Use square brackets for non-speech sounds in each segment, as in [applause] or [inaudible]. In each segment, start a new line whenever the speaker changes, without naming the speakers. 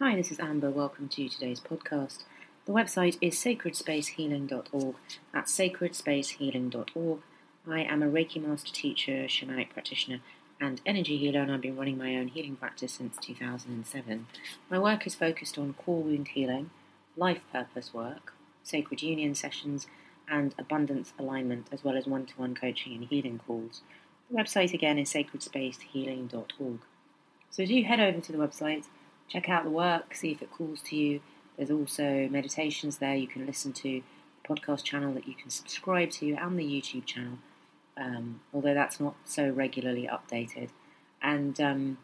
Hi, this is Amber. Welcome to today's podcast. The website is sacredspacehealing.org. That's sacredspacehealing.org. I am a Reiki master teacher, shamanic practitioner, and energy healer, and I've been running my own healing practice since 2007. My work is focused on core wound healing, life purpose work, sacred union sessions, and abundance alignment, as well as one to one coaching and healing calls. The website again is sacredspacehealing.org. So do head over to the website check out the work, see if it calls to you. There's also meditations there you can listen to, the podcast channel that you can subscribe to, and the YouTube channel, um, although that's not so regularly updated, and um,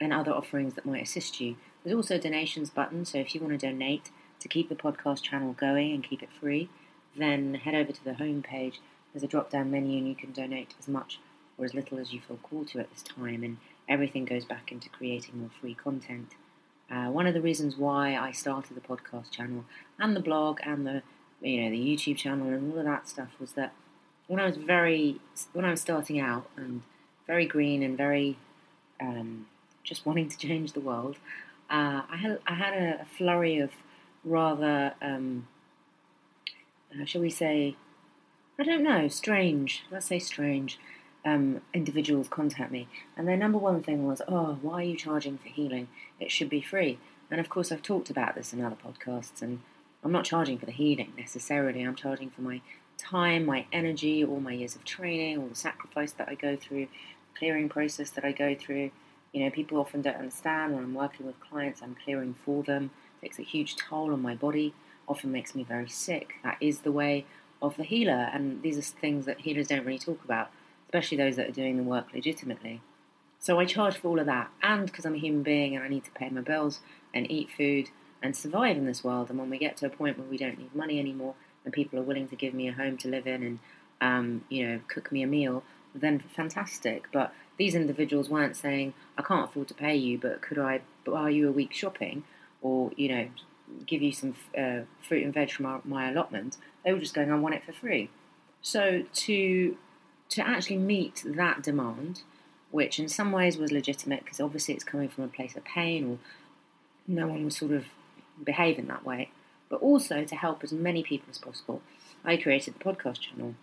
and other offerings that might assist you. There's also a donations button, so if you want to donate to keep the podcast channel going and keep it free, then head over to the home page. There's a drop down menu, and you can donate as much or as little as you feel called to at this time, and everything goes back into creating more free content. Uh, one of the reasons why I started the podcast channel and the blog and the you know the YouTube channel and all of that stuff was that when I was very when I was starting out and very green and very um, just wanting to change the world, uh, I had I had a, flurry of rather um, uh, shall we say I don't know strange. Let's say strange um, individuals contact me, and their number one thing was, "Oh, why are you charging for healing? It should be free." And of course, I've talked about this in other podcasts, and I'm not charging for the healing necessarily. I'm charging for my time, my energy, all my years of training, all the sacrifice that I go through, clearing process that I go through. You know, people often don't understand when I'm working with clients, I'm clearing for them. It takes a huge toll on my body, often makes me very sick. That is the way of the healer, and these are things that healers don't really talk about especially those that are doing the work legitimately. So I charge for all of that, and because I'm a human being and I need to pay my bills and eat food and survive in this world. And when we get to a point where we don't need money anymore, and people are willing to give me a home to live in and um, you know cook me a meal, then fantastic. But these individuals weren't saying, "I can't afford to pay you, but could I buy you a week shopping?" or you know give you some uh, fruit and veg from our, my allotment. They were just going, "I want it for free." So to to actually meet that demand, which in some ways was legitimate because obviously it's coming from a place of pain or no one was sort of behaving that way, but also to help as many people as possible, I created the podcast channel.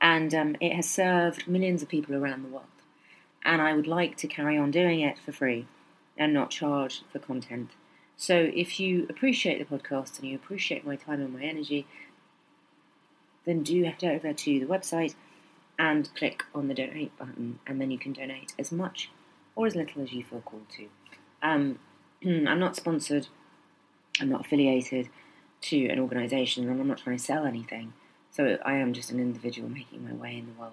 And um, it has served millions of people around the world. And I would like to carry on doing it for free and not charge for content. So if you appreciate the podcast and you appreciate my time and my energy, then do head over to the website and click on the donate button, and then you can donate as much or as little as you feel called to. Um, [clears throat] I'm not sponsored, I'm not affiliated to an organisation, and I'm not trying to sell anything. So I am just an individual making my way in the world.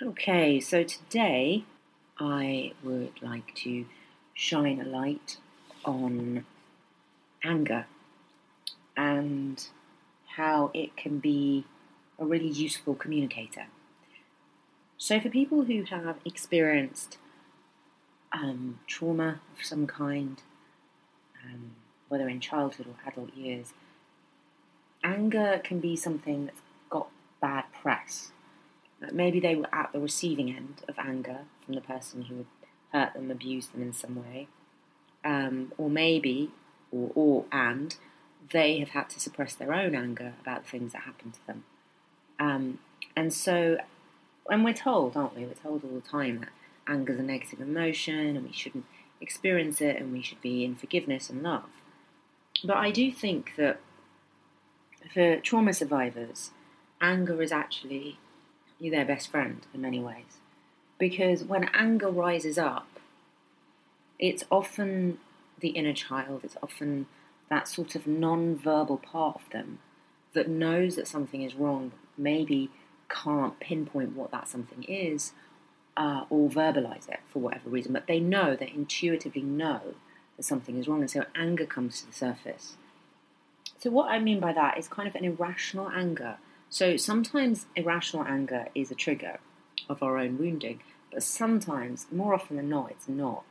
Okay, so today I would like to shine a light on anger and how it can be a really useful communicator. So, for people who have experienced um, trauma of some kind, um, whether in childhood or adult years, anger can be something that's got bad press. Maybe they were at the receiving end of anger from the person who hurt them, abused them in some way. Um, or maybe, or, or and, they have had to suppress their own anger about the things that happened to them. Um, and so, and we're told, aren't we? We're told all the time that anger is a negative emotion and we shouldn't experience it and we should be in forgiveness and love. But I do think that for trauma survivors, anger is actually their best friend in many ways. Because when anger rises up, it's often the inner child, it's often that sort of non verbal part of them that knows that something is wrong, maybe can't pinpoint what that something is uh, or verbalize it for whatever reason, but they know, they intuitively know that something is wrong, and so anger comes to the surface. So, what I mean by that is kind of an irrational anger. So, sometimes irrational anger is a trigger of our own wounding, but sometimes, more often than not, it's not.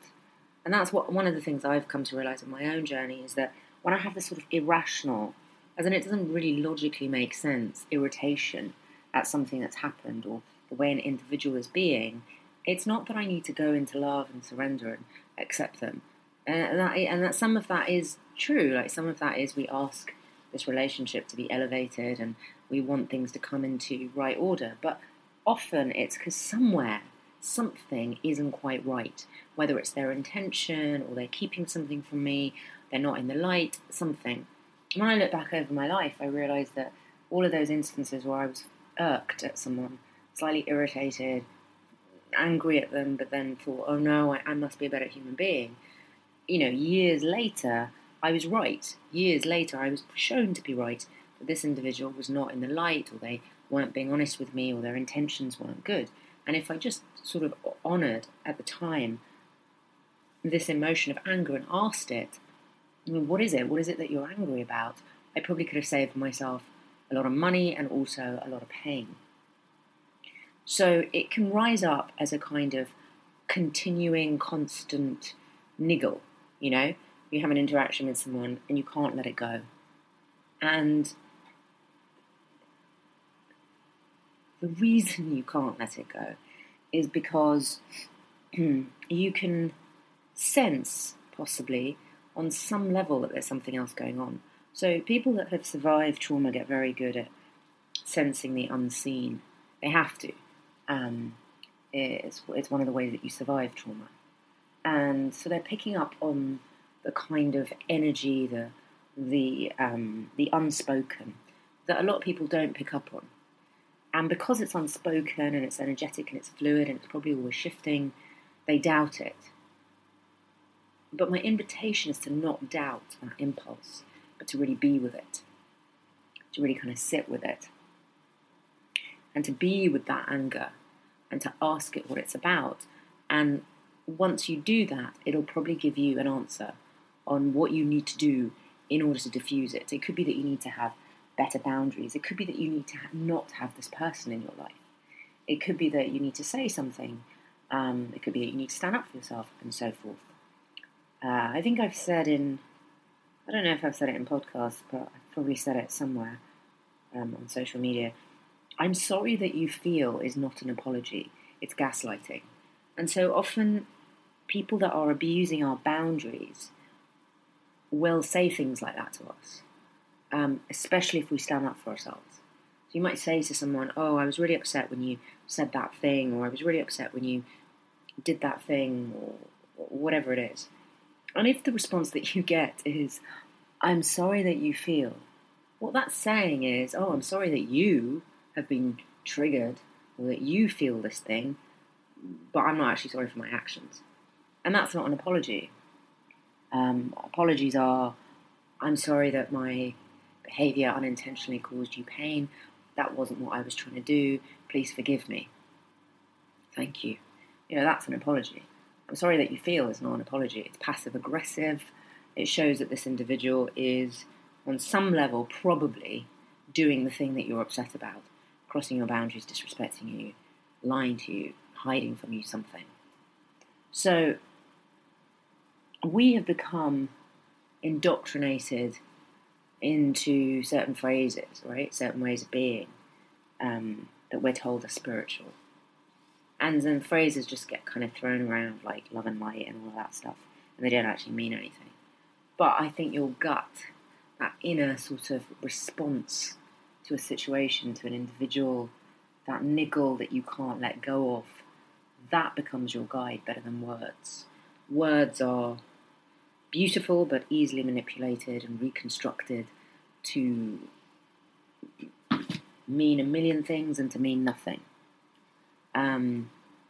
And that's what one of the things I've come to realize in my own journey is that when I have this sort of irrational as in it doesn't really logically make sense, irritation at something that's happened or the way an individual is being, it's not that I need to go into love and surrender and accept them. and that and that some of that is true. Like some of that is we ask this relationship to be elevated and we want things to come into right order. But often it's because somewhere something isn't quite right. Whether it's their intention or they're keeping something from me, they're not in the light, something. When I look back over my life, I realise that all of those instances where I was irked at someone, slightly irritated, angry at them, but then thought, oh no, I, I must be a better human being. You know, years later, I was right. Years later, I was shown to be right that this individual was not in the light, or they weren't being honest with me, or their intentions weren't good. And if I just sort of honoured at the time this emotion of anger and asked it, I mean, what is it? What is it that you're angry about? I probably could have saved myself a lot of money and also a lot of pain. So it can rise up as a kind of continuing, constant niggle, you know? you have an interaction with someone and you can't let it go. And the reason you can't let it go is because [clears throat] you can sense, possibly, on some level, that there's something else going on. So, people that have survived trauma get very good at sensing the unseen. They have to. Um, it's, it's one of the ways that you survive trauma. And so they're picking up on the kind of energy, the the um, the unspoken that a lot of people don't pick up on. And because it's unspoken and it's energetic and it's fluid and it's probably always shifting, they doubt it. But my invitation is to not doubt that impulse, but to really be with it, to really kind of sit with it, and to be with that anger and to ask it what it's about. And once you do that, it'll probably give you an answer on what you need to do in order to diffuse it. It could be that you need to have better boundaries. It could be that you need to not have this person in your life. It could be that you need to say something. Um, it could be that you need to stand up for yourself and so forth. Uh, I think I've said in, I don't know if I've said it in podcasts, but I've probably said it somewhere um, on social media. I'm sorry that you feel is not an apology, it's gaslighting. And so often people that are abusing our boundaries will say things like that to us, um, especially if we stand up for ourselves. So you might say to someone, Oh, I was really upset when you said that thing, or I was really upset when you did that thing, or, or whatever it is. And if the response that you get is, I'm sorry that you feel, what that's saying is, Oh, I'm sorry that you have been triggered, or that you feel this thing, but I'm not actually sorry for my actions. And that's not an apology. Um, apologies are I'm sorry that my behaviour unintentionally caused you pain. That wasn't what I was trying to do. Please forgive me. Thank you. You know, that's an apology. I'm sorry that you feel is not an apology. It's passive aggressive. It shows that this individual is, on some level, probably doing the thing that you're upset about, crossing your boundaries, disrespecting you, lying to you, hiding from you something. So we have become indoctrinated into certain phrases, right? Certain ways of being um, that we're told are spiritual. And then phrases just get kind of thrown around like love and light and all of that stuff, and they don't actually mean anything. But I think your gut, that inner sort of response to a situation, to an individual, that niggle that you can't let go of, that becomes your guide better than words. Words are beautiful but easily manipulated and reconstructed to mean a million things and to mean nothing. Um,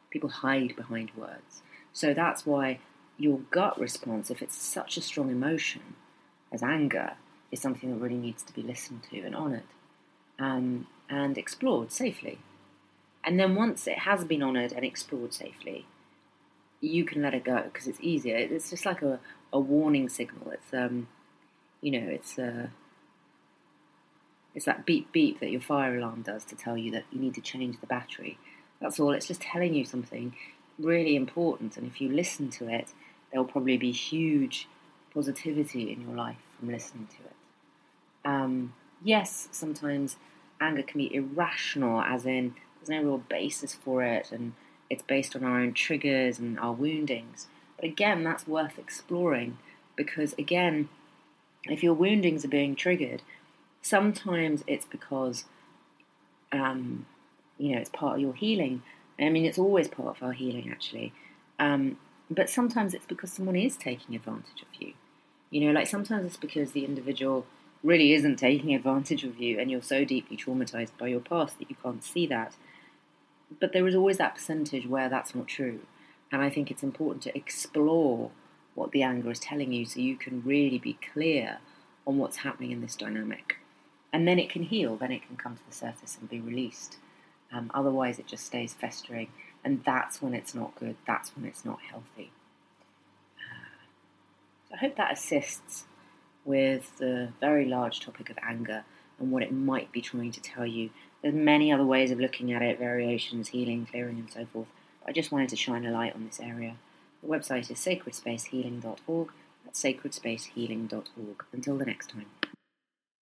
people hide behind words. So that's why your gut response, if it's such a strong emotion as anger, is something that really needs to be listened to and honoured um, and explored safely. And then once it has been honoured and explored safely, you can let it go because it's easier. It's just like a, a warning signal. It's um, you know, it's uh, it's that beep beep that your fire alarm does to tell you that you need to change the battery. That's all. It's just telling you something really important, and if you listen to it, there will probably be huge positivity in your life from listening to it. Um, yes, sometimes anger can be irrational, as in there's no real basis for it, and it's based on our own triggers and our woundings. But again, that's worth exploring because, again, if your woundings are being triggered, sometimes it's because, um, you know, it's part of your healing. I mean, it's always part of our healing, actually. Um, but sometimes it's because someone is taking advantage of you. You know, like sometimes it's because the individual really isn't taking advantage of you and you're so deeply traumatized by your past that you can't see that. But there is always that percentage where that's not true. And I think it's important to explore what the anger is telling you so you can really be clear on what's happening in this dynamic. And then it can heal, then it can come to the surface and be released. Um, otherwise, it just stays festering, and that's when it's not good, that's when it's not healthy. So I hope that assists with the very large topic of anger and what it might be trying to tell you. There's many other ways of looking at it, variations, healing, clearing, and so forth. But I just wanted to shine a light on this area. The website is sacredspacehealing.org. That's sacredspacehealing.org. Until the next time.